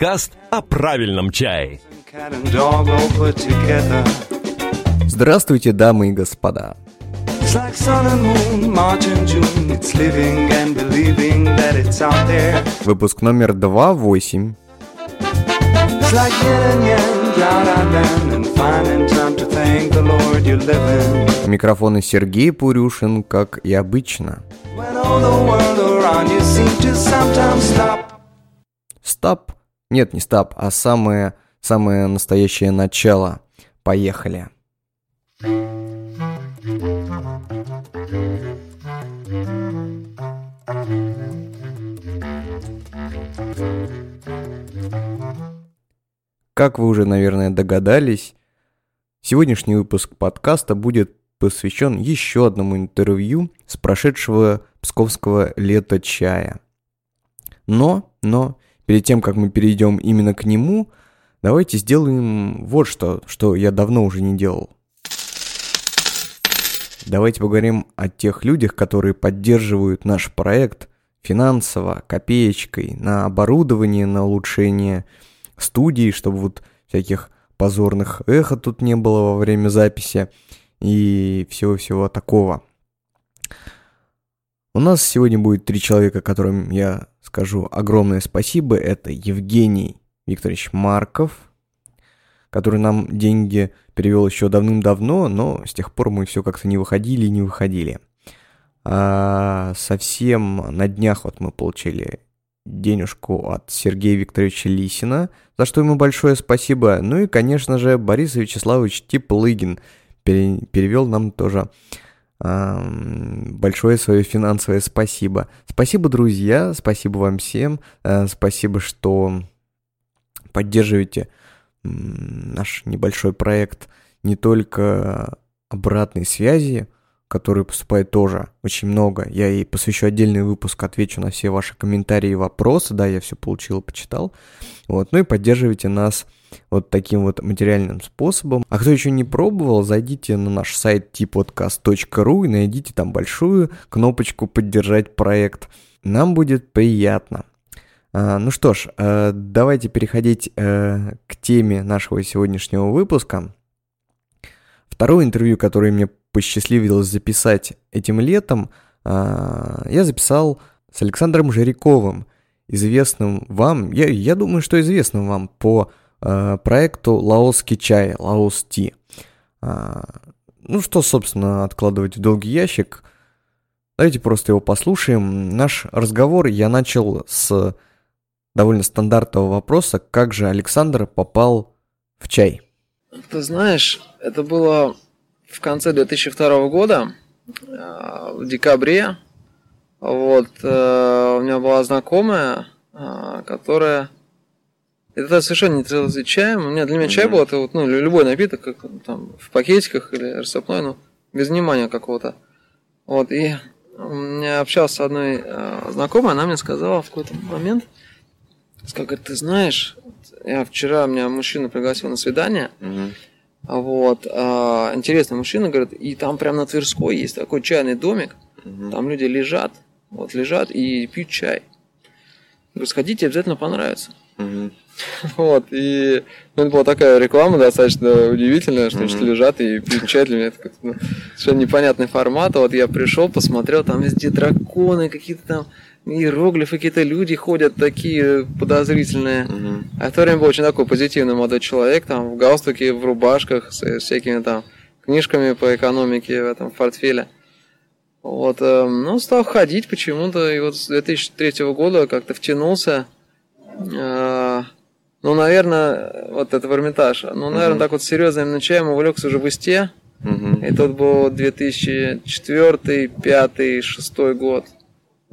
Подкаст о правильном чае. Здравствуйте, дамы и господа. Выпуск номер 2.8. Микрофоны Сергей Пурюшин, как и обычно. Стоп. Нет, не стоп, а самое, самое настоящее начало. Поехали. Как вы уже, наверное, догадались, сегодняшний выпуск подкаста будет посвящен еще одному интервью с прошедшего псковского лета чая. Но, но, перед тем, как мы перейдем именно к нему, давайте сделаем вот что, что я давно уже не делал. Давайте поговорим о тех людях, которые поддерживают наш проект финансово, копеечкой, на оборудование, на улучшение студии, чтобы вот всяких позорных эхо тут не было во время записи и всего-всего такого. У нас сегодня будет три человека, которым я скажу огромное спасибо. Это Евгений Викторович Марков, который нам деньги перевел еще давным-давно, но с тех пор мы все как-то не выходили и не выходили. А совсем на днях вот мы получили денежку от Сергея Викторовича Лисина, за что ему большое спасибо. Ну и, конечно же, Борис Вячеславович Типлыгин перевел нам тоже большое свое финансовое спасибо. Спасибо, друзья, спасибо вам всем, э, спасибо, что поддерживаете наш небольшой проект не только обратной связи, которые поступает тоже очень много. Я и посвящу отдельный выпуск, отвечу на все ваши комментарии и вопросы. Да, я все получил, почитал. Вот. Ну и поддерживайте нас вот таким вот материальным способом. А кто еще не пробовал, зайдите на наш сайт tpodcast.ru и найдите там большую кнопочку «Поддержать проект». Нам будет приятно. А, ну что ж, э, давайте переходить э, к теме нашего сегодняшнего выпуска. Второе интервью, которое мне посчастливилось записать этим летом, а, я записал с Александром Жиряковым, известным вам, я, я думаю, что известным вам по а, проекту «Лаосский чай», «Лаос Ти». А, ну что, собственно, откладывать в долгий ящик. Давайте просто его послушаем. Наш разговор я начал с довольно стандартного вопроса, как же Александр попал в чай. Ты знаешь, это было в конце 2002 года, э, в декабре, вот, э, у меня была знакомая, э, которая... Это совершенно не интересовалась чаем. У меня для меня чай был это вот, ну, любой напиток, как там в пакетиках или рассыпной, ну, без внимания какого-то. Вот, и я общался с одной знакомой, она мне сказала в какой-то момент, сказала, ты знаешь, я вчера, меня мужчина пригласил на свидание, угу. Вот. А, интересный мужчина, говорит, и там прямо на Тверской есть такой чайный домик. Угу. Там люди лежат, вот лежат и пьют чай. Говорю, сходите, обязательно понравится. Угу. Вот, и ну, это была такая реклама достаточно удивительная, что mm лежат и пьют чай для меня. Это ну, совершенно непонятный формат. Вот я пришел, посмотрел, там везде драконы, какие-то там иероглифы, какие-то люди ходят такие подозрительные. Угу. А в то время был очень такой позитивный молодой человек, там в галстуке, в рубашках, с всякими там книжками по экономике в этом портфеле. Вот, э, ну, стал ходить почему-то, и вот с 2003 года как-то втянулся. Э, ну, наверное, вот это в Эрмитаж. Ну, наверное, угу. так вот серьезно именно чаем увлекся уже в Исте. Угу. И тут был 2004, 2005, 2006 год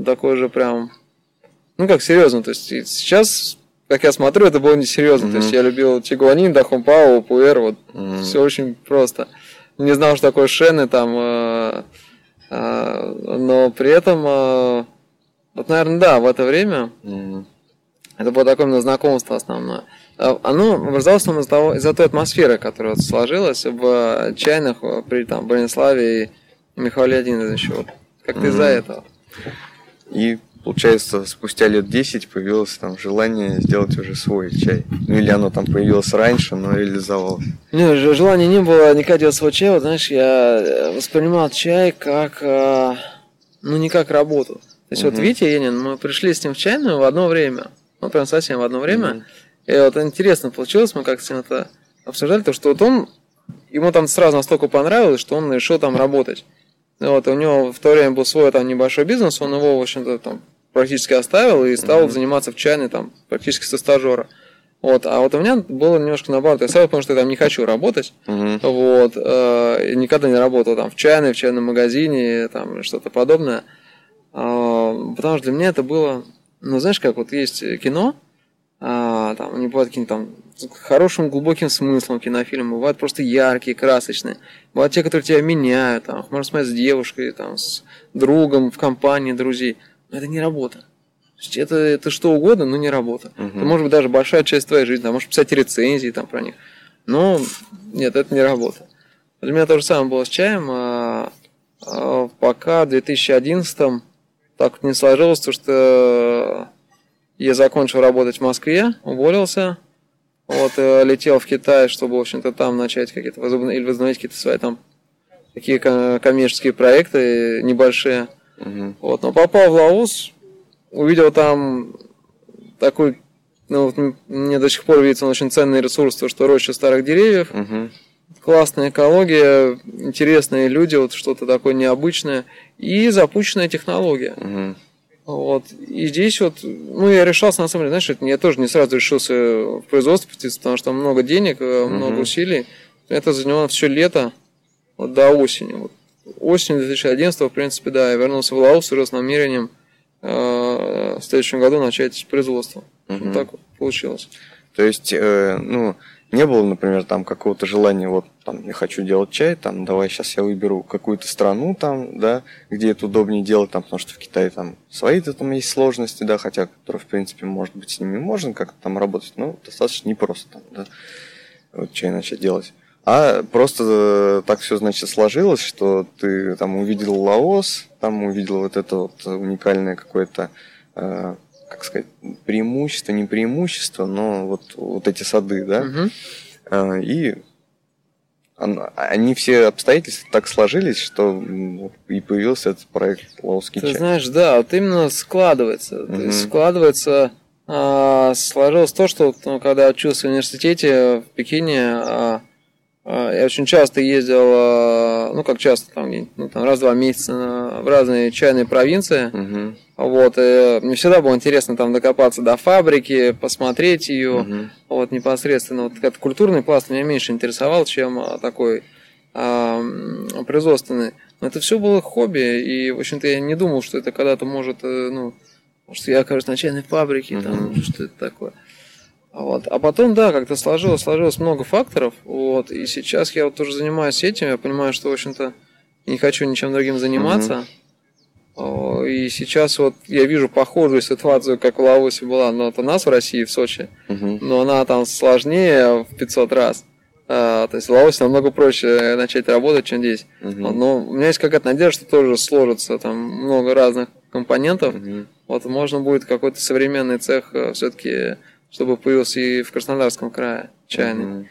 такой же прям, ну как серьезно, то есть сейчас, как я смотрю, это было несерьезно, mm-hmm. то есть я любил Чигуанин, Дахумпао, Пуэр, вот mm-hmm. все очень просто. Не знал, что такое шены там, э, э, но при этом, э, вот, наверное, да, в это время mm-hmm. это было такое именно знакомство основное. А, оно образовалось из-за того, из-за той атмосферы, которая вот сложилась в чайных при там Брониславе и Михаиле Леонидовиче. Вот как-то mm-hmm. из-за этого. И получается, спустя лет 10 появилось там желание сделать уже свой чай. Ну или оно там появилось раньше, но реализовалось. Не, желания не было никогда делать свой чай. Вот знаешь, я э, воспринимал чай как, э, ну не как работу. То есть угу. вот Витя Енин, мы пришли с ним в чайную в одно время. Ну прям совсем в одно время. Угу. И вот интересно получилось, мы как с ним это обсуждали, то что вот он, ему там сразу настолько понравилось, что он решил там работать. Вот, у него в то время был свой там небольшой бизнес, он его, в общем-то, там практически оставил и стал mm-hmm. заниматься в чайной там практически со стажера. Вот, а вот у меня было немножко наоборот. Я сразу потому что я там не хочу работать. Uh-huh. Вот, э, никогда не работал там в чайной, в чайном магазине, там что-то подобное. Э, потому что для меня это было, ну знаешь, как вот есть кино, э, там они бывают какие-то там хорошим глубоким смыслом кинофильмы, бывают просто яркие, красочные. Бывают те, которые тебя меняют, там, можно смотреть с девушкой, там, с другом, в компании друзей. Но это не работа. То есть это, это что угодно, но не работа. Угу. Это может быть даже большая часть твоей жизни, там, можешь писать рецензии там про них. Но нет, это не работа. Для меня то же самое было с чаем. А, а, пока в 2011 так не сложилось, то что я закончил работать в Москве, уволился, вот, э, летел в Китай, чтобы, в общем-то, там начать какие-то или возобновить какие-то свои там такие коммерческие проекты небольшие. Угу. Вот, но попал в Лаос, увидел там такой, ну, вот мне до сих пор видится он очень ценный ресурс, то, что роща старых деревьев, угу. классная экология, интересные люди, вот что-то такое необычное, и запущенная технология. Угу. Вот. И здесь вот, ну, я решался, на самом деле, знаешь, я тоже не сразу решился в производство, потому что там много денег, угу. много усилий. Это заняло все лето, вот до осени. Вот. Осенью 2011, в принципе, да, я вернулся в Лаос уже с намерением э, в следующем году начать производство. Угу. Вот так вот получилось. То есть, э, ну, не было, например, там какого-то желания, вот, там, я хочу делать чай, там, давай сейчас я выберу какую-то страну, там, да, где это удобнее делать, там, потому что в Китае там свои-то там есть сложности, да, хотя, которые, в принципе, может быть, с ними можно как-то там работать, но достаточно непросто там, да, вот чай начать делать. А просто э, так все, значит, сложилось, что ты там увидел Лаос, там увидел вот это вот уникальное какое-то э, как сказать, преимущество, не преимущество, но вот, вот эти сады, да, угу. и они все обстоятельства так сложились, что и появился этот проект Лаоский Ты чай. знаешь, да, вот именно складывается. Угу. То есть складывается, а, сложилось то, что ну, когда учился в университете в Пекине, а, а, я очень часто ездил, ну как часто, там, ну, там раз-два месяца в разные чайные провинции. Угу. Вот, и мне всегда было интересно там докопаться до фабрики, посмотреть ее, угу. вот непосредственно. Вот этот культурный пласт меня меньше интересовал, чем а, такой а, производственный. Но это все было хобби, и, в общем-то, я не думал, что это когда-то может, э, ну, что я окажусь на чайной фабрике, угу. там, что это такое. Вот. А потом, да, как-то сложилось, сложилось много факторов, вот, и сейчас я вот тоже занимаюсь этим, я понимаю, что, в общем-то, не хочу ничем другим заниматься, угу. И сейчас вот я вижу похожую ситуацию, как в Лаосе была, но это у нас в России, в Сочи, угу. но она там сложнее в 500 раз. А, то есть в Лаосе намного проще начать работать, чем здесь. Угу. Но у меня есть какая-то надежда, что тоже сложится там много разных компонентов. Угу. Вот можно будет какой-то современный цех э, все-таки, чтобы появился и в Краснодарском крае чайный. Угу.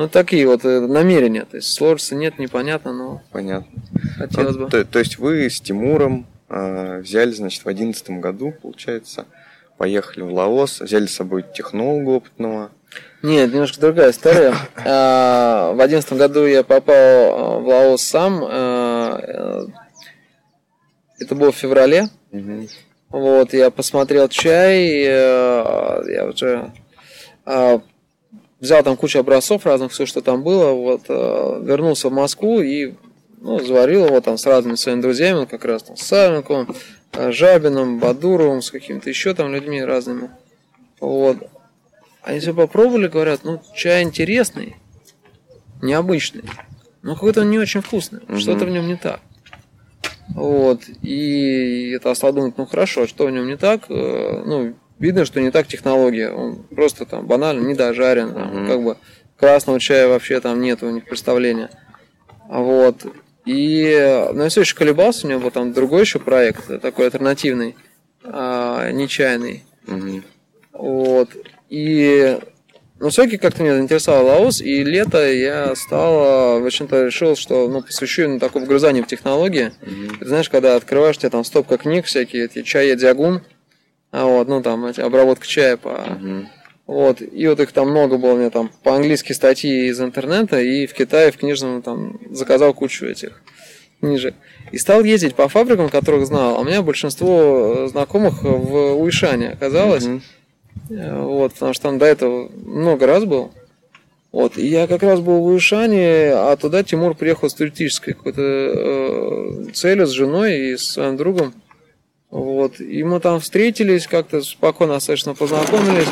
Ну, такие вот э, намерения. То есть сложится, нет, непонятно, но Понятно. хотелось ну, бы. То, то есть вы с Тимуром э, взяли, значит, в одиннадцатом году, получается, поехали в Лаос, взяли с собой технолога опытного. Нет, немножко другая история. А, в одиннадцатом году я попал э, в Лаос сам. Э, это было в феврале. Вот, я посмотрел чай, я уже взял там кучу образцов разных, все, что там было, вот, э, вернулся в Москву и ну, заварил его там с разными своими друзьями, как раз там с Савенковым, э, Жабиным, Бадуровым, с какими-то еще там людьми разными. Вот. Они все попробовали, говорят, ну, чай интересный, необычный, но какой-то он не очень вкусный, угу. что-то в нем не так. Вот, и это стал думать, ну хорошо, что в нем не так, э, ну, видно, что не так технология. Он просто там банально не дожарен. Там, mm-hmm. Как бы красного чая вообще там нет у них представления. Вот. И, но я все еще колебался, у него был там другой еще проект, такой альтернативный. а, не чайный. Мгм. Вот. И ну, все-таки как-то меня заинтересовал Лаос, и лето я стал, в общем-то, решил, что ну, посвящу ну, такое вгрызание в технологии. Мгм. Ты знаешь, когда открываешь, тебе там стопка книг всякие, эти чая дягун, а вот, ну там эти, обработка чая по... Мгм. Вот, и вот их там много было, у меня там по-английски статьи из интернета, и в Китае в книжном там заказал кучу этих книжек. И стал ездить по фабрикам, которых знал, а у меня большинство э, знакомых в Уишане оказалось. Э, Вот, потому что там до этого много раз был. Вот, и я как раз был в Уишане, а туда Тимур приехал с туристической какой-то э, целью, с женой и с своим другом. Вот, и мы там встретились, как-то спокойно достаточно познакомились,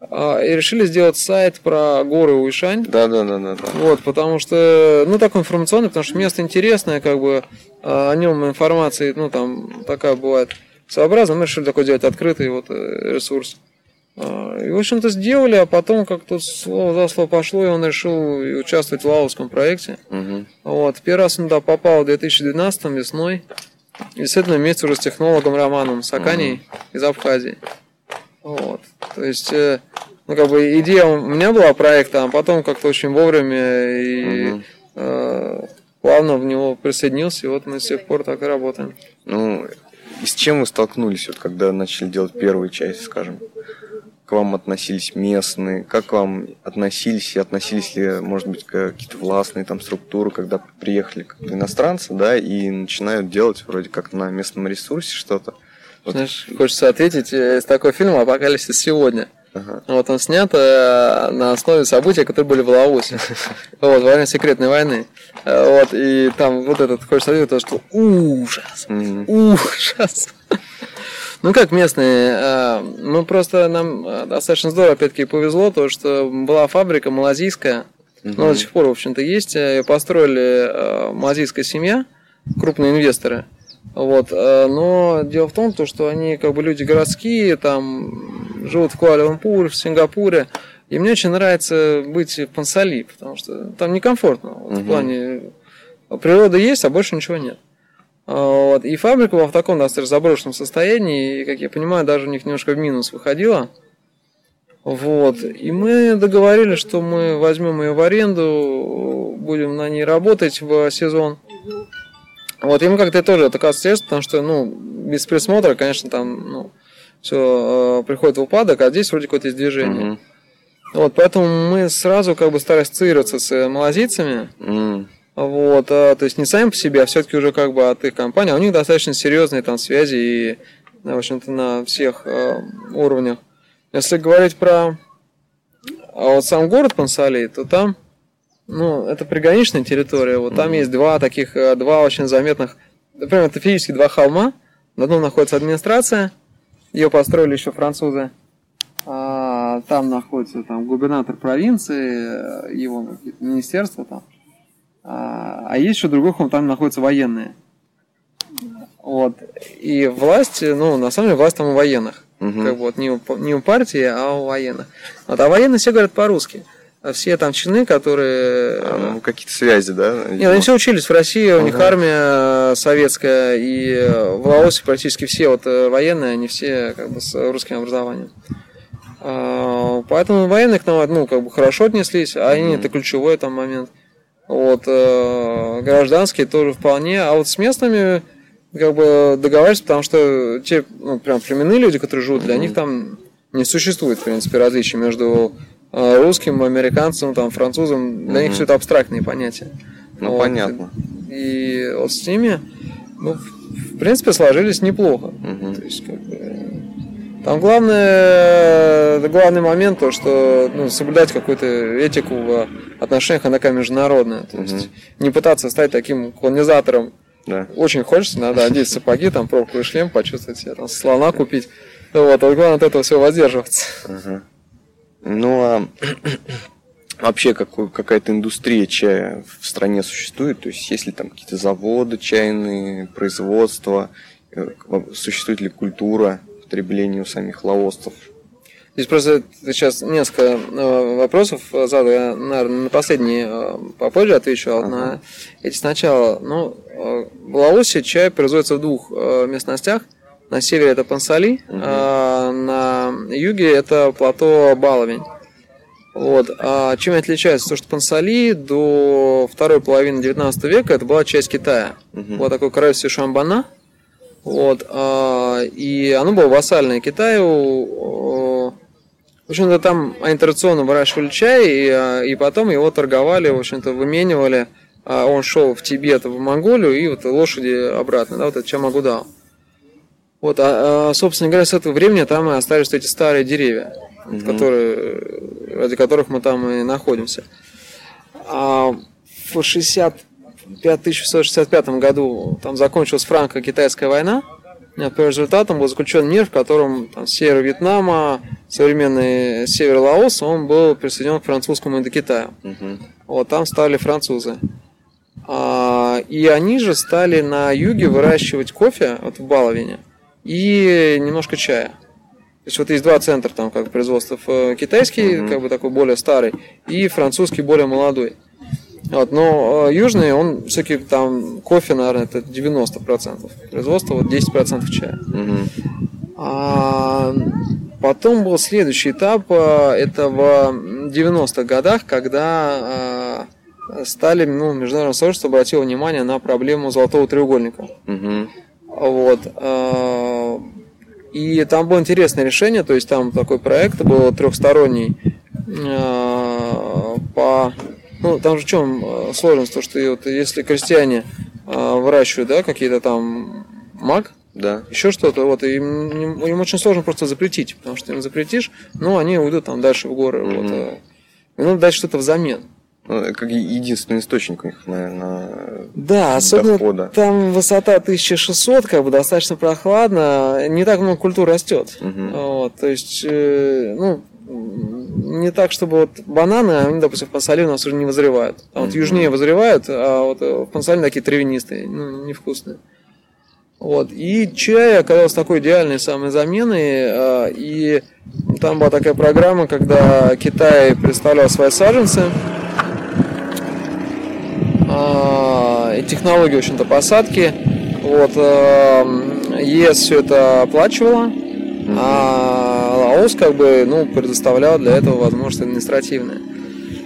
а, и решили сделать сайт про горы Уишань. Да, да, да, да, да. Вот, потому что, ну, такой информационный, потому что место интересное, как бы, а, о нем информации, ну, там, такая бывает своеобразная. Мы решили такой делать открытый вот э, ресурс. А, И, в общем-то, сделали, а потом как-то слово за слово пошло, и он решил участвовать в лаосском проекте. Мгм. Вот, первый раз он туда попал в 2012 весной. И действительно вместе уже с технологом Романом Саканей из Абхазии. Вот. То есть, э, ну, как бы идея у меня была проекта, а потом как-то очень вовремя и Мгм. э, плавно в него присоединился, и вот мы с тех пор так и работаем. Ну, и с чем вы столкнулись, вот когда начали делать первую часть, скажем? К вам относились местные? Как к вам относились и относились ли, может быть, какие-то властные там структуры, когда приехали как иностранцы, да, и начинают делать вроде как на местном ресурсе что-то? Вот. Знаешь, хочется ответить э, из такого фильма «Апокалипсис сегодня». Ага. Вот он снят э, на основе событий, которые были в Лаосе. Вот, во время секретной войны. Э, Вот, и там вот этот, хочется ответить, то, что ужас, ужас. Ну, как местные, э, мы просто, нам э, достаточно здорово, опять-таки, повезло, то, что была фабрика малазийская, ну, до сих пор, в общем-то, есть, э, её построили малазийская семья, крупные инвесторы, вот, но дело в том, то, что они как бы люди городские, там живут в Куала-Лумпуре, в Сингапуре, и мне очень нравится быть в Пансали, потому что там некомфортно, вот, в Мгм. плане природа есть, а больше ничего нет. Вот. И фабрика была в таком достаточно заброшенном состоянии, и, как я понимаю, даже у них немножко в минус выходила. Вот. И мы договорились, что мы возьмем ее в аренду, будем на ней работать в сезон. Вот, и мы как-то тоже это средств, потому что, ну, без присмотра, конечно, там, ну, все приходит в упадок, а здесь вроде какое-то есть движение. Мгм. Вот, поэтому мы сразу как бы старались ассоциироваться с малазийцами, М. вот, а, то есть не сами по себе, а все-таки уже как бы от их компании. А у них достаточно серьезные там связи и, ну, в общем-то, на всех э, уровнях. Если говорить про а вот сам город Пансалей, то там, ну, это приграничная территория. Вот там есть два таких, э, два очень заметных, например, это физически два холма. На одном находится администрация, ее построили еще французы. А, там находится там губернатор провинции, его какие-то министерства там. А, а есть еще другой холм, там находятся военные. Вот. И власть, ну, на самом деле, власть там у военных. Мгм. Как бы вот не у, не у партии, а у военных. Вот, а военные все говорят по-русски. Все там чины, которые... А, ну, какие-то связи, да? Нет, они все учились в России, у них армия советская, и э, в Лаосе практически все вот э, военные, они все как бы с русским образованием. А, Поэтому военные к нам, ну, как бы хорошо отнеслись, а они это ключевой там момент. Вот, э, гражданские тоже вполне, а вот с местными как бы договаривались, потому что те, ну, прям племенные люди, которые живут, для них там не существует, в принципе, различий между э, русским, американцем, там, французом. Для них все это абстрактные понятия. Ну, Вот. понятно. И вот с ними, ну, в принципе, сложились неплохо. То есть, как бы, там главное, э, главный момент то, что ну, соблюдать какую-то этику в отношениях, она такая международная. То есть Мгм. не пытаться стать таким колонизатором. Да. Очень хочется, надо одеть сапоги, там пробковый шлем, почувствовать себя, там слона купить. Вот, а главное от этого всего воздерживаться. Ага. Ну а вообще какой, какая-то индустрия чая в стране существует? То есть есть ли там какие-то заводы чайные, производства? Э, Существует ли культура потребления у самих лаосцев? Здесь просто сейчас несколько э, вопросов задал, я, наверное, на последний э, попозже отвечу, а Ага. на эти сначала. Ну, э, в Лаосе чай производится в двух местностях. На севере это Пансали, а на юге это плато Баловень. Вот. А чем отличается? То, что Пансали до второй половины 19 века это была часть Китая. Мгм. Было такое королевство Шамбана. Вот. а, и оно было вассальное Китаю. о, В общем-то, там они традиционно выращивали чай, и, а, и потом его торговали, в общем-то, выменивали. А Он шел в Тибет, в Монголию, и вот лошади обратно, да, вот это Чамагудал. Вот, а, собственно говоря, с этого времени там и остались эти старые деревья, вот, которые, ради которых мы там и находимся. А в 65 1665 году там закончилась франко-китайская война. По результатам был заключен мир, в котором там, север Вьетнама, современный север Лаоса, он был присоединен к французскому Индокитаю. Мгм. Вот там стали французы. А, и они же стали на юге выращивать кофе вот в Баловине и немножко чая. То есть вот есть два центра там как бы производства. Э, Китайский, Мгм. как бы такой более старый, и французский более молодой. Вот, но э, южный, он все-таки там кофе, наверное, это 90% производства, вот 10% чая. Мгм. А потом был следующий этап, а, это в 90-х годах, когда а, стали, ну, международное сообщество обратило внимание на проблему золотого треугольника. Мгм. Вот. И там было интересное решение, то есть там такой проект был трехсторонний по... Ну, там же в чем а, сложность, то, что вот если крестьяне а, выращивают, да, какие-то там мак, Да. еще что-то, вот, и им, им очень сложно просто запретить, потому что им запретишь, ну, они уйдут там дальше в горы, Мгм. вот, э, и надо дать что-то взамен. Ну, как единственный источник у них, наверное, Да, особенно дохода. там высота 1600, как бы достаточно прохладно, не так много культур растет. Мгм. Вот, то есть, э, ну, не так, чтобы вот бананы, они, допустим, в Пансале у нас уже не вызревают. А вот южнее вызревают, а вот э, в Пансале такие травянистые, ну, невкусные. Вот. И чай оказался такой идеальной самой заменой. а, И там была такая программа, когда Китай представлял свои саженцы. а, И технологии, в общем-то, посадки. Вот. а, ЕС все это оплачивала. А Лаос как бы ну, предоставлял для этого возможность административные.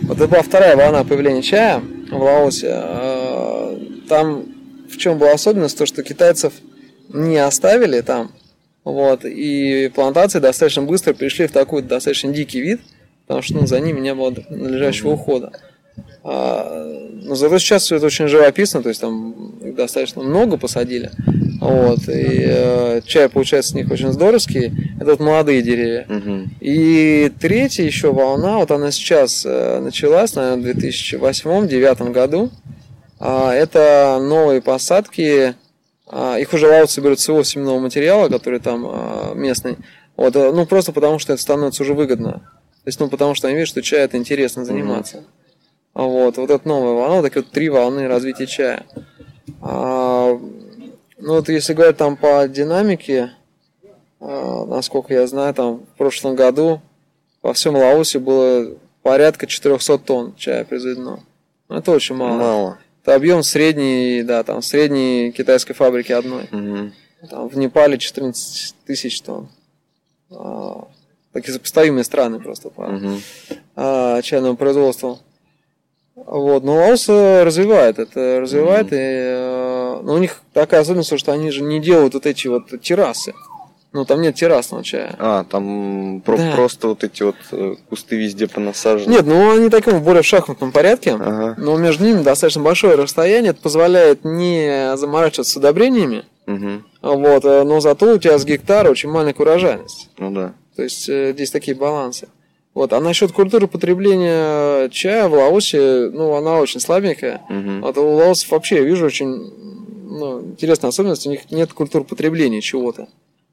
Вот это была вторая волна появления чая в Лаосе. А, Там в чем была особенность, то что китайцев не оставили там, вот, и плантации достаточно быстро перешли в такой достаточно дикий вид, потому что ну, за ними не было надлежащего ухода. А, но зато сейчас все это очень живописно, то есть там их достаточно много посадили. Вот, и э, чай получается с них очень здоровский. Это вот молодые деревья. Мгм. И третья еще волна, вот она сейчас э, началась, наверное, в 2008-2009 году. А, Это новые посадки. а, Их уже лаутцы берут всего семенного материала, который там а, местный. Вот, э, ну, просто потому что это становится уже выгодно. То есть, ну, потому что они видят, что чай это интересно заниматься. А Вот, вот это новая волна, вот такие вот три волны развития чая. А, ну, вот если говорить там по динамике, а, насколько я знаю, там в прошлом году во всем Лаосе было порядка 400 тонн чая произведено. Ну, Это очень мало. Мало. Это объем средней, да, там, средней китайской фабрики одной. Мгм. Там, в Непале 14 тысяч тонн. А, такие сопоставимые страны просто по Мгм. а, чайному производству. Вот, но Лаос э, развивает это, развивает, и э, но у них такая особенность, что они же не делают вот эти вот террасы. Ну, там нет террасного чая. А, там про- Да. просто вот эти вот э, кусты везде понасажены. Нет, ну они таким в более шахматном порядке, Ага. но между ними достаточно большое расстояние, это позволяет не заморачиваться с удобрениями, Мгм. вот, э, но зато у тебя с гектара очень маленькая урожайность. Ну да. То есть здесь такие балансы. Вот. А насчет культуры потребления чая в Лаосе, ну, она очень слабенькая. Мгм. А то у лаосов вообще я вижу очень ну, интересная особенность, у них нет культуры потребления чего-то.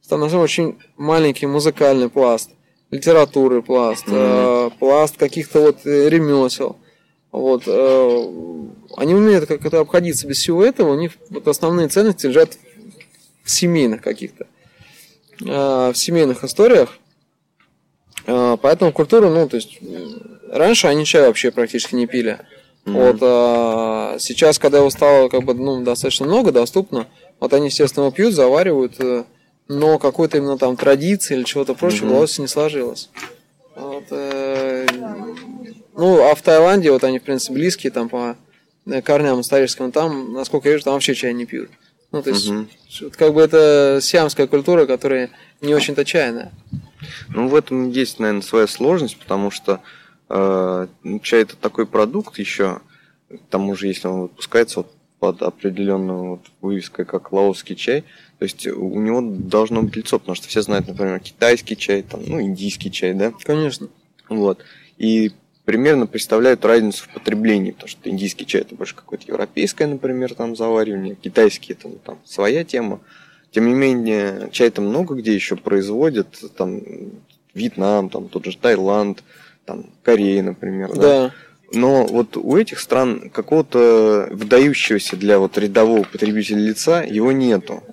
Там на самом деле очень маленький музыкальный пласт, литературы пласт, э, пласт каких-то вот э, ремесел. Вот, э, они умеют как это обходиться без всего этого, у них вот основные ценности лежат в семейных каких-то, э, в семейных историях. Э, Поэтому культура, ну, то есть, раньше они чай вообще практически не пили. Вот, а сейчас, когда его стало как бы, ну, достаточно много доступно, вот они, естественно, его пьют, заваривают, э, но какой-то именно там традиции или чего-то прочего mm-hmm. в Лаосе не сложилось. Вот, э, ну, а в Таиланде вот они, в принципе, близкие там по корням историческим, там, насколько я вижу, там вообще чай не пьют. Ну, то есть, угу. как бы это сиамская культура, которая не очень-то чайная. Ну, в этом есть, наверное, своя сложность, потому что э, чай это такой продукт еще, к тому же, если он выпускается вот под определенную вот вывеской, как лаосский чай, то есть у него должно быть лицо, потому что все знают, например, китайский чай, там, ну, индийский чай, да? Конечно. Вот. И примерно представляют разницу в потреблении, потому что индийский чай это больше какое-то европейское, например, там заваривание, китайский это ну, там своя тема. Тем не менее, чай там много где еще производят, там Вьетнам, там тот же Таиланд, там Корея, например. Да. да. Но вот у этих стран какого-то выдающегося для вот рядового потребителя лица его нету.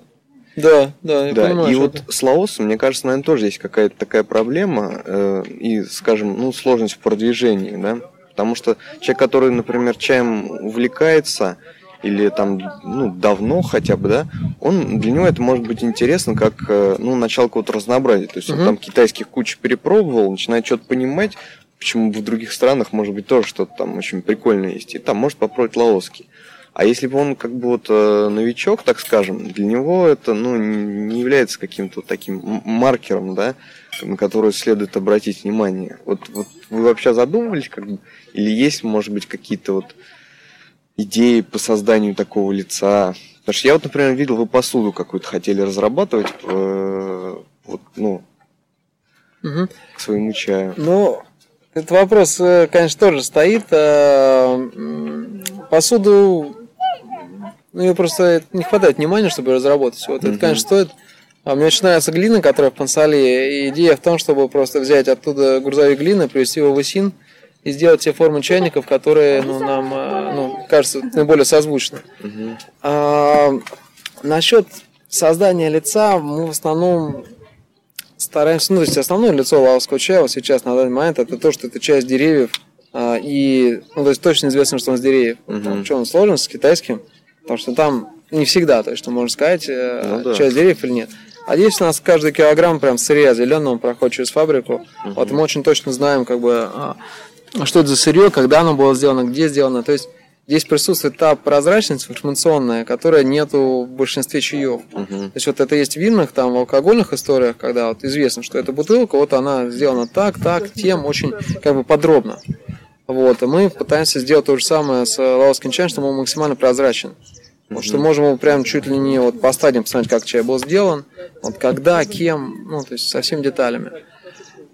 Да, да, я да. понимаю. И вот это. с Лаосом, мне кажется, наверное, тоже есть какая-то такая проблема э, и, скажем, ну, сложность в продвижении, да. Потому что человек, который, например, чаем увлекается, или там, ну, давно хотя бы, да, он, для него это может быть интересно как, э, ну, начало какого-то разнообразия. То есть угу. он там китайских кучу перепробовал, начинает что-то понимать, почему в других странах, может быть, тоже что-то там очень прикольное есть. И там может попробовать лаоский. А если бы он как бы вот э, новичок, так скажем, для него это ну, не является каким-то таким маркером, да, на который следует обратить внимание. Вот, вот вы вообще задумывались, как бы, или есть, может быть, какие-то вот идеи по созданию такого лица? Потому что я вот, например, видел, вы посуду какую-то хотели разрабатывать, э, вот, ну, угу. к своему чаю. Ну, этот вопрос, э, конечно, тоже стоит. Э, посуду ну, ее просто не хватает внимания, чтобы разработать. Вот mm-hmm. это, конечно, стоит. А мне очень нравится глина, которая в Пансале. И идея в том, чтобы просто взять оттуда грузовик глины, привезти его в Исин и сделать те формы чайников, которые ну, нам э, ну, кажется наиболее созвучны. А, насчет создания лица мы в основном стараемся, ну, то есть основное лицо лаосского чая вот сейчас на данный момент это то, что это часть деревьев, а, и, ну, то есть точно известно, что он с деревьев. Uh-huh. Там, что он сложен с китайским, Потому что там не всегда, то есть, что можно сказать, э, ну, да. часть деревьев или нет. А здесь у нас каждый килограмм прям сырья зеленого проходит через фабрику. Угу. Вот мы очень точно знаем, как бы, а, что это за сырье, когда оно было сделано, где сделано. То есть здесь присутствует та прозрачность информационная, которая нету в большинстве чаев. Угу. То есть вот это есть в винных, там, в алкогольных историях, когда вот известно, что эта бутылка, вот она сделана так, так, тем, очень как бы подробно. Вот, и мы пытаемся сделать то же самое с лаосским чаем, чтобы он максимально прозрачен. Вот, что можем его прям чуть ли не вот по стадиям посмотреть, как чай был сделан, вот когда, кем, ну, то есть со всеми деталями.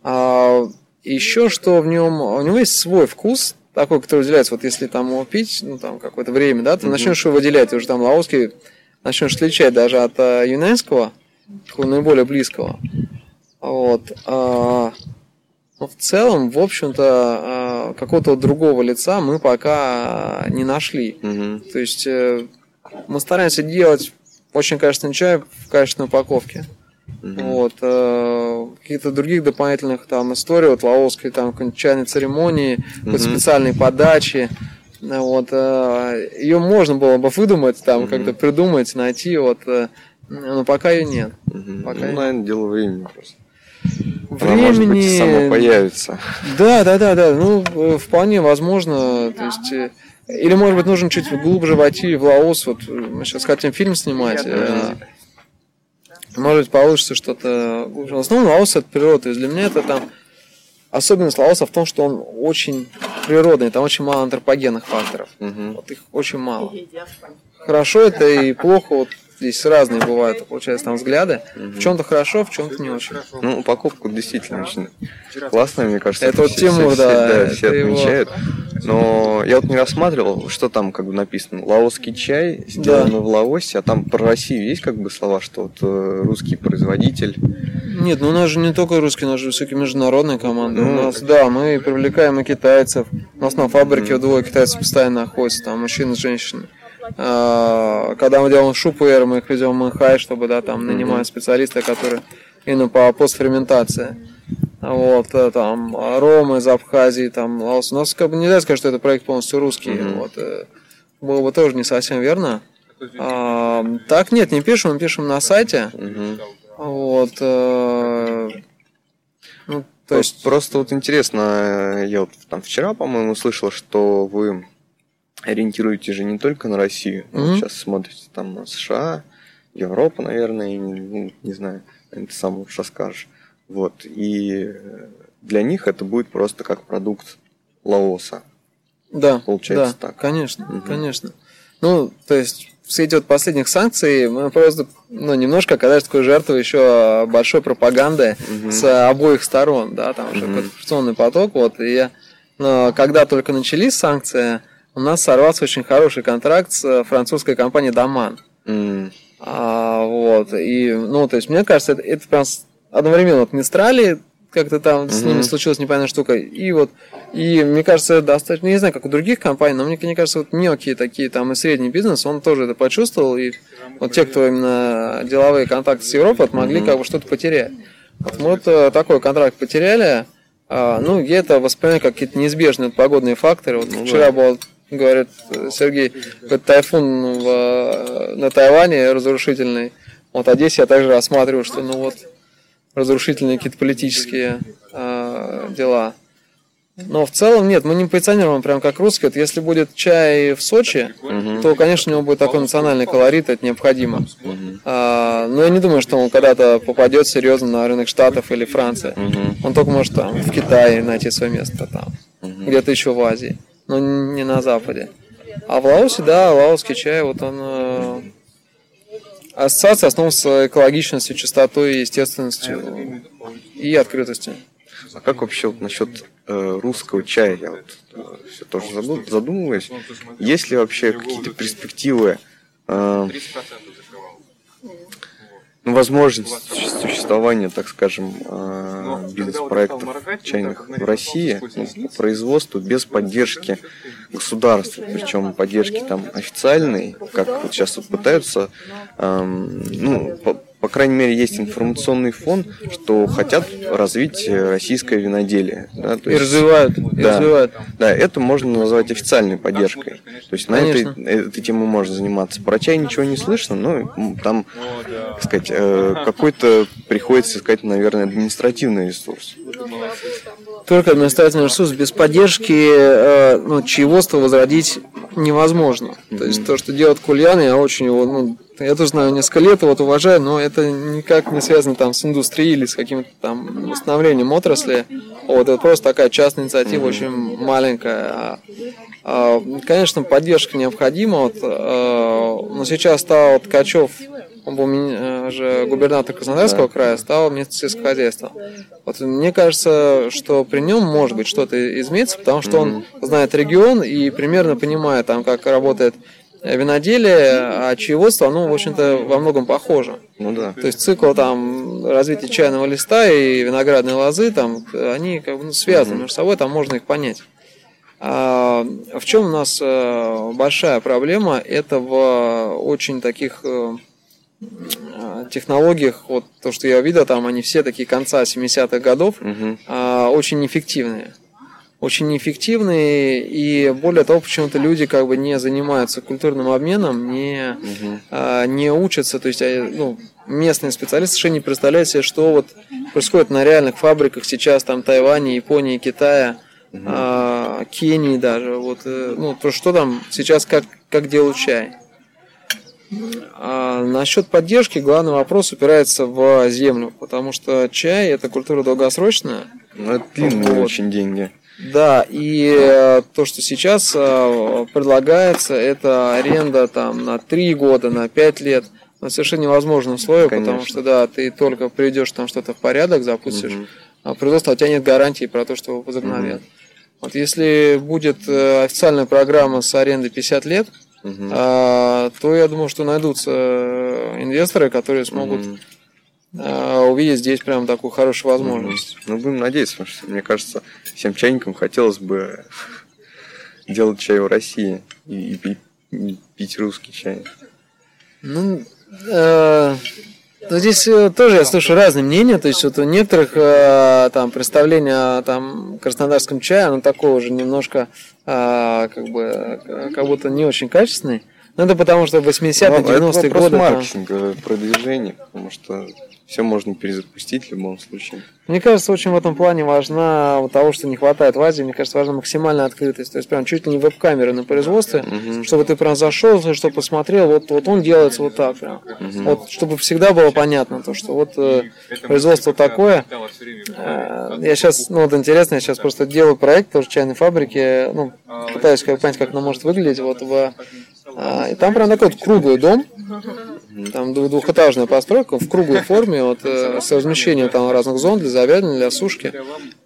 А, еще что в нем, у него есть свой вкус, такой, который выделяется, вот если там его пить, ну, там, какое-то время, да, ты mm-hmm. начнешь его выделять, уже там лаоский начнешь отличать даже от а, юнанского, такого наиболее близкого. Вот. А, но в целом, в общем-то, а, какого-то другого лица мы пока не нашли. Угу. То есть э, мы стараемся делать очень качественный чай в качественной упаковке. Угу. Вот, э, каких-то других дополнительных там историй, вот лаосской там чайной церемонии, угу. специальной подачи. Вот, э, ее можно было бы выдумать, там, угу. как-то придумать, найти, вот, э, но пока ее нет. Угу. Пока ну, ее... наверное, дело времени просто времени... может быть, само появится. Да, да, да, да. Ну, э, вполне возможно. То есть, э, или, может быть, нужно чуть глубже войти в Лаос. Вот э, мы сейчас хотим фильм снимать. Может быть, получится что-то В основном Лаос это природа. То есть для меня это там особенность Лаоса в том, что он очень природный, там очень мало антропогенных факторов. Угу. Вот их очень мало. Хорошо это и плохо. Вот Здесь разные бывают, получается, там взгляды. Угу. В чем-то хорошо, в чем-то не очень. Ну, упаковка действительно очень классная, мне кажется. Это, вот Тимур, да. да, все отмечают. Его... Но я вот не рассматривал, что там как бы написано. Лаосский чай, сделан да. в Лаосе, а там про Россию есть как бы слова, что вот э, русский производитель. Нет, ну у нас же не только русский, у нас же все-таки международная команда. Ну, у нас, да, мы привлекаем и китайцев. У нас на фабрике mm. двое китайцев постоянно находятся, там мужчины и женщины. А, когда мы делаем шупуэр, мы их везем в Мэнхай, чтобы, да, там нанимаем специалиста, который именно по постферментации. Вот, э, там, Рома из Абхазии, там, Лаос. У нас как бы нельзя сказать, что это проект полностью русский. Mm-hmm. Вот, э, было бы тоже не совсем верно. А, так, нет, не пишем, мы пишем на сайте. Mm-hmm. Вот, э, ну, то есть... Просто вот интересно, я вот там вчера, по-моему, слышал, что вы ориентируете же не только на Россию, mm-hmm. сейчас смотрите там на США, Европа, наверное, и не, не знаю, ты сам лучше расскажешь. Вот, и для них это будет просто как продукт Лаоса. Да, получается да, так. Конечно, угу. конечно. Ну, то есть в свете вот последних санкций мы просто ну, немножко оказались такой жертвой еще большой пропаганды угу. с обоих сторон, да, там уже угу. информационный поток, вот, и но когда только начались санкции, у нас сорвался очень хороший контракт с французской компанией Даман. Mm. А, вот, и, ну, то есть, мне кажется, это, это прям одновременно вот Мистрали как-то там mm-hmm. с ними случилась непонятная штука. И вот, и мне кажется, достаточно, не знаю, как у других компаний, но мне, мне кажется, вот мелкие такие там и средний бизнес, он тоже это почувствовал, и вот те, кто именно деловые контакты с Европой, вот, могли mm-hmm. как бы что-то потерять. Вот мы вот э, такой контракт потеряли, а, ну, я это воспринимаю как какие-то неизбежные погодные факторы. Вот ну, вчера да. был, говорит Сергей, какой-то тайфун в, на Тайване разрушительный. Вот Одессе я также рассматриваю, что ну вот разрушительные какие-то политические э, дела. Но в целом нет, мы не позиционируем прям как русский. Вот если будет чай в Сочи, угу. то, конечно, у него будет такой национальный колорит, это необходимо. Угу. А, но я не думаю, что он когда-то попадет серьезно на рынок Штатов или Франции. Угу. Он только может там в Китае найти свое место там, угу. где-то еще в Азии, но не на Западе. А в Лаосе, да, лаосский чай, вот он э, Ассоциация основана с экологичностью, чистотой, естественностью и открытостью. А как вообще вот насчет э, русского чая? Я вот э, тоже задумываюсь. Есть ли вообще какие-то перспективы э, возможность существования, так скажем, э, бизнес-проектов чайных в России ну, производству без поддержки государства, причем поддержки там официальной, как вот сейчас вот пытаются, эм, ну, по, крайней мере, есть информационный фон, что хотят развить российское виноделие. Да, то есть, и развивают. И да, развивают. да, это можно назвать официальной поддержкой. То есть Конечно. на этой, этой темой можно заниматься. Про чай ничего не слышно, но там, так сказать, э, какой-то приходится искать, наверное, административный ресурс. Только административный ресурс без поддержки э, ну, чаеводство возродить невозможно. Mm-hmm. То есть то, что делает Кульян, я очень его, ну, я тоже знаю несколько лет, вот уважаю, но это никак не связано там с индустрией или с каким-то там восстановлением отрасли. Вот это просто такая частная инициатива, mm-hmm. очень маленькая. А, а, конечно, поддержка необходима. Вот, а, но сейчас стал Ткачев он был э, же губернатор Краснодарского да. края, стал министром сельского хозяйства. Вот мне кажется, что при нем может быть что-то изменится, потому что он знает регион и примерно понимает, там, как работает виноделие, а чаеводство, оно, в общем-то, во многом похоже. Ну да. То есть цикл там развития чайного листа и виноградной лозы, там, они как бы ну, связаны mm-hmm. между собой, там можно их понять. А в чем у нас э, большая проблема? Это в очень таких э, технологиях, вот то, что я видел, там они все такие конца 70-х годов, угу. а, очень эффективные. Очень неэффективные, и более того, почему-то люди как бы не занимаются культурным обменом, не, угу. а, не учатся, то есть а, ну, местные специалисты совершенно не представляют себе, что вот происходит на реальных фабриках сейчас, там, Тайване, Японии, Китая, угу. а, Кении даже, вот, э, ну, то, что там сейчас, как, как делают чай. А насчет поддержки главный вопрос упирается в землю, потому что чай это культура долгосрочная. Ну, это длинные вот. очень деньги. Да, и э, то, что сейчас э, предлагается, это аренда там на 3 года, на 5 лет. Но совершенно невозможно условие, Конечно. потому что да, ты только приведешь там что-то в порядок, запустишь, угу. а производство, у тебя нет гарантии про то, что его возобновят. Угу. Вот если будет э, официальная программа с арендой 50 лет, угу. а, то я думаю, что найдутся э, инвесторы, которые смогут угу. А, увидеть здесь прям такую хорошую возможность. Ну, будем надеяться, потому что, мне кажется, всем чайникам хотелось бы делать чай в России и, и, и пить русский чай. Ну, э, но здесь э, тоже я слышу разные мнения, то есть вот у некоторых э, там представление о там краснодарском чае, оно такое уже немножко а, как бы как будто не очень качественный. Ну, это потому что 80-е, 90-е Ну, это вопрос годы... там- маркетинга, продвижения, потому что все можно перезапустить в любом случае. Мне кажется, очень в этом плане важна вот того, что не хватает в Азии, мне кажется, важна максимальная открытость. То есть прям чуть ли не веб-камеры на производстве, Мгм. чтобы ты прям зашел, чтобы посмотрел, вот, вот он делается вот так прям. Вот, чтобы всегда было понятно, то, что вот э, производство такое. Э, Я сейчас, ну вот интересно, я сейчас просто делаю проект тоже чайной фабрики, ну, пытаюсь как понять, как она может выглядеть, вот в а, и там прям такой вот круглый дом, там двух- двухэтажная постройка в круглой форме, вот э, с размещением там разных зон для завядывания, для сушки.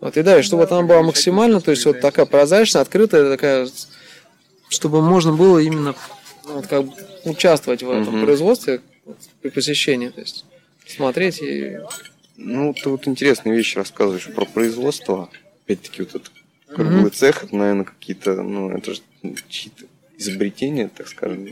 Вот и да, и чтобы она была максимально, то есть вот такая прозрачная, открытая, такая, чтобы можно было именно вот как бы участвовать в этом Мгм. производстве при посещении, то есть смотреть и Ну, ты вот интересные вещи рассказываешь про производство. Опять-таки, вот этот круглый цех, это, наверное, какие-то, ну, это же чьи-то изобретения, так скажем.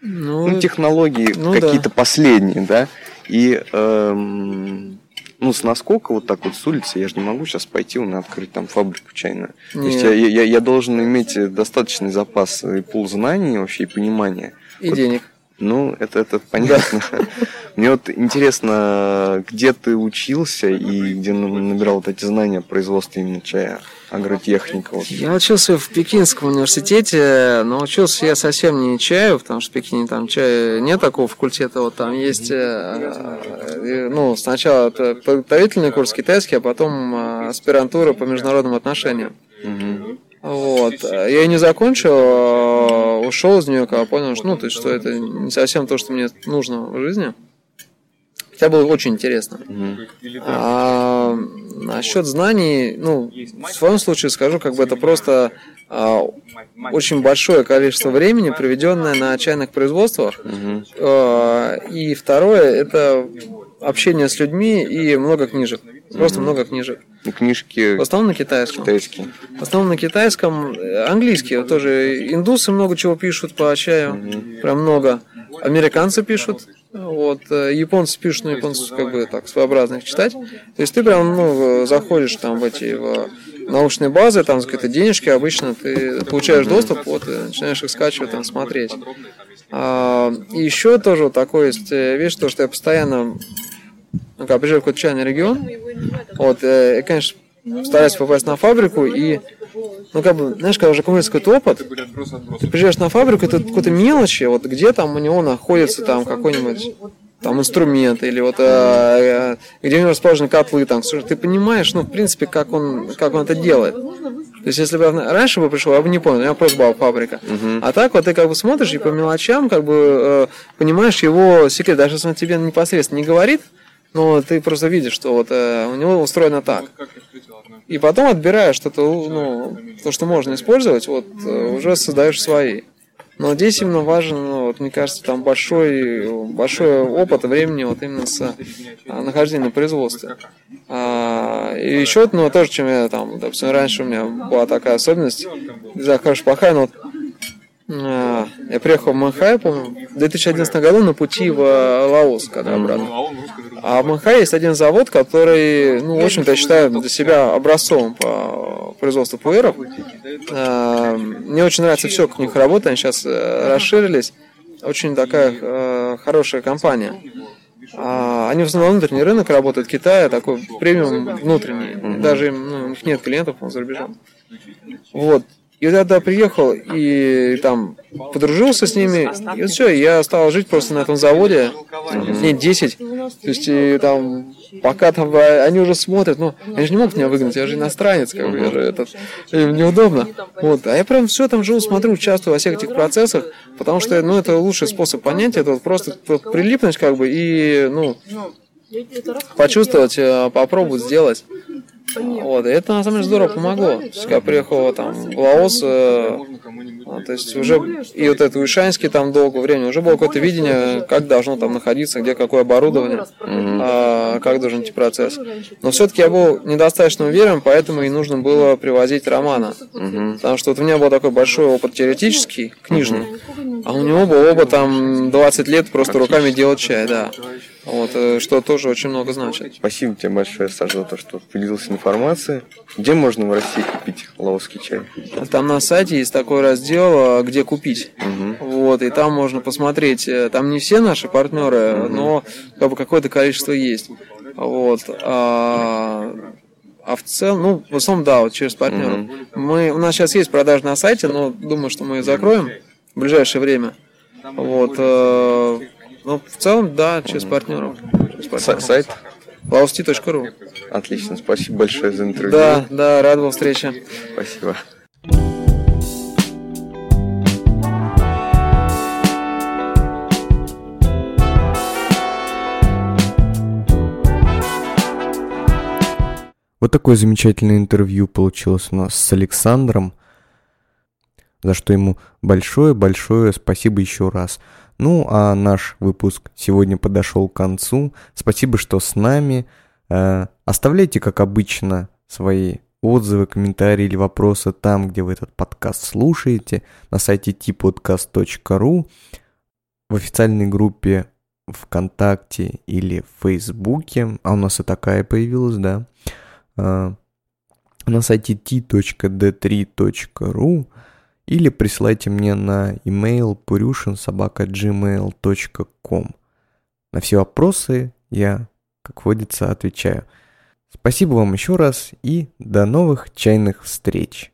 ну, Ну, технологии ну какие-то последние, да. И, эм, ну, с насколько вот так вот с улицы, я же не могу сейчас пойти и открыть там фабрику чайную. То есть я, я, я должен иметь достаточный запас и пул знаний вообще и понимания. и вот- денег. Ну, это, это понятно. Мне вот интересно, где ты учился и где на- набирал вот эти знания производства именно чая, агротехника. Вот. Я учился в Пекинском университете, но учился я совсем не чаю, потому что в Пекине там чая нет такого факультета, вот там есть, э, э, ну, сначала это подготовительный курс китайский, а потом э, аспирантура по международным отношениям. Мгм. Вот. Я не закончил, а ушел из нее, когда понял, что, ну, то есть, что это не совсем то, что мне нужно в жизни. Хотя было очень интересно. А насчет знаний, ну, в своем случае скажу, как бы это просто а, очень большое количество времени, проведенное на чайных производствах. А, И второе, это общение с людьми и много книжек. Просто много книжек. Ну, книжки В основном на китайском. китайские. В основном на китайском, э, английский вот тоже. Индусы много чего пишут по чаю, прям много. Американцы пишут, вот, э, японцы пишут, но японцы как бы так своеобразно их читать. То есть ты прям, ну, заходишь там в эти в научные базы, там за какие-то денежки, обычно ты получаешь доступ, вот, и начинаешь их скачивать, там, смотреть. А, и еще тоже вот такое есть э, вещь, то, что я постоянно, ну, когда приезжаю в какой-то чайный регион, вот, э, я, конечно, стараюсь попасть на фабрику и, ну, как бы, знаешь, когда уже аккумулируется какой-то опыт, ты приезжаешь на фабрику, это какой-то мелочи, вот где там у него находится там какой-нибудь там инструмент или вот э, э, где у него расположены котлы там, ты понимаешь, ну, в принципе, как он, как он это делает. То есть, если бы я раньше бы пришел, я бы не понял, у меня просто была фабрика. А так вот ты как бы смотришь и по мелочам как бы э, понимаешь его секрет, даже если он тебе непосредственно не говорит, но ты просто видишь, что вот э, у него устроено так. И потом отбираешь что-то, ну, то, что можно использовать, вот э, уже создаешь свои. Но здесь именно важен, ну, вот, мне кажется, там большой, большой опыт времени вот именно с а, нахождением на производстве. А, и еще, ну, тоже, чем я там, допустим, раньше у меня была такая особенность, знаю, хорошо, плохая, но вот, а, я приехал в Манхай, помню, в 2011 году на пути в э, Лаос, когда обратно. А в Манхае есть один завод, который, ну, в общем-то, я считаю для себя образцовым по производству пуэров. А, Мне очень нравится все, как у них работает, они сейчас э, расширились. Очень такая э, хорошая компания. А, Они в основном внутренний рынок работают, Китая такой премиум внутренний. Даже ну, у них нет клиентов по за рубежом. Вот. И вот туда приехал и там подружился с ними, и все, я стал жить просто на этом заводе дней 10. То есть и там пока там они уже смотрят, ну, они же не могут меня выгнать, я же иностранец, как бы, я же этот, им неудобно. Вот. А я прям все там живу, смотрю, участвую во всех этих процессах, потому что, ну, это лучший способ понять, это вот просто вот прилипнуть, как бы, и, ну, почувствовать, э, попробовать сделать. Вот, и это на самом деле здорово помогло. То есть, когда приехал там в Лаос, э, а, то есть уже и вот это Ишанский там долгое время, уже было какое-то видение, как должно там находиться, где какое оборудование, а, как должен идти процесс. Но все-таки я был недостаточно уверен, поэтому и нужно было привозить Романа. Потому что вот у меня был такой большой опыт теоретический, книжный, а у него был опыт там 20 лет просто руками делать чай, да. Вот, э, что тоже очень много значит. Спасибо тебе большое, Саша, за то, что поделился информацией. Где можно в России купить лаосский чай? Там на сайте есть такой раздел, э, где купить. Угу. Вот, и там можно посмотреть. э, Там не все наши партнеры, но как бы какое-то количество есть. Вот. А, а в целом, ну, в основном, да, вот через партнеров. Мы, у нас сейчас есть продажа на сайте, но думаю, что мы ее закроем в ближайшее время. Вот. Ну, в целом, да, через партнеров. Через партнеров. сайт? Lausti.ru. Отлично, спасибо большое за интервью. Да, да, рад был встрече. Спасибо. Вот такое замечательное интервью получилось у нас с Александром, за что ему большое-большое спасибо еще раз. Ну, а наш выпуск сегодня подошел к концу. Спасибо, что с нами. Э, Оставляйте, как обычно, свои отзывы, комментарии или вопросы там, где вы этот подкаст слушаете, на сайте tpodcast.ru, в официальной группе ВКонтакте или в Фейсбуке, а у нас и такая появилась, да, а, на сайте t.d3.ru или присылайте мне на email purushin.gmail.com. На все вопросы я, как водится, отвечаю. Спасибо вам еще раз и до новых чайных встреч.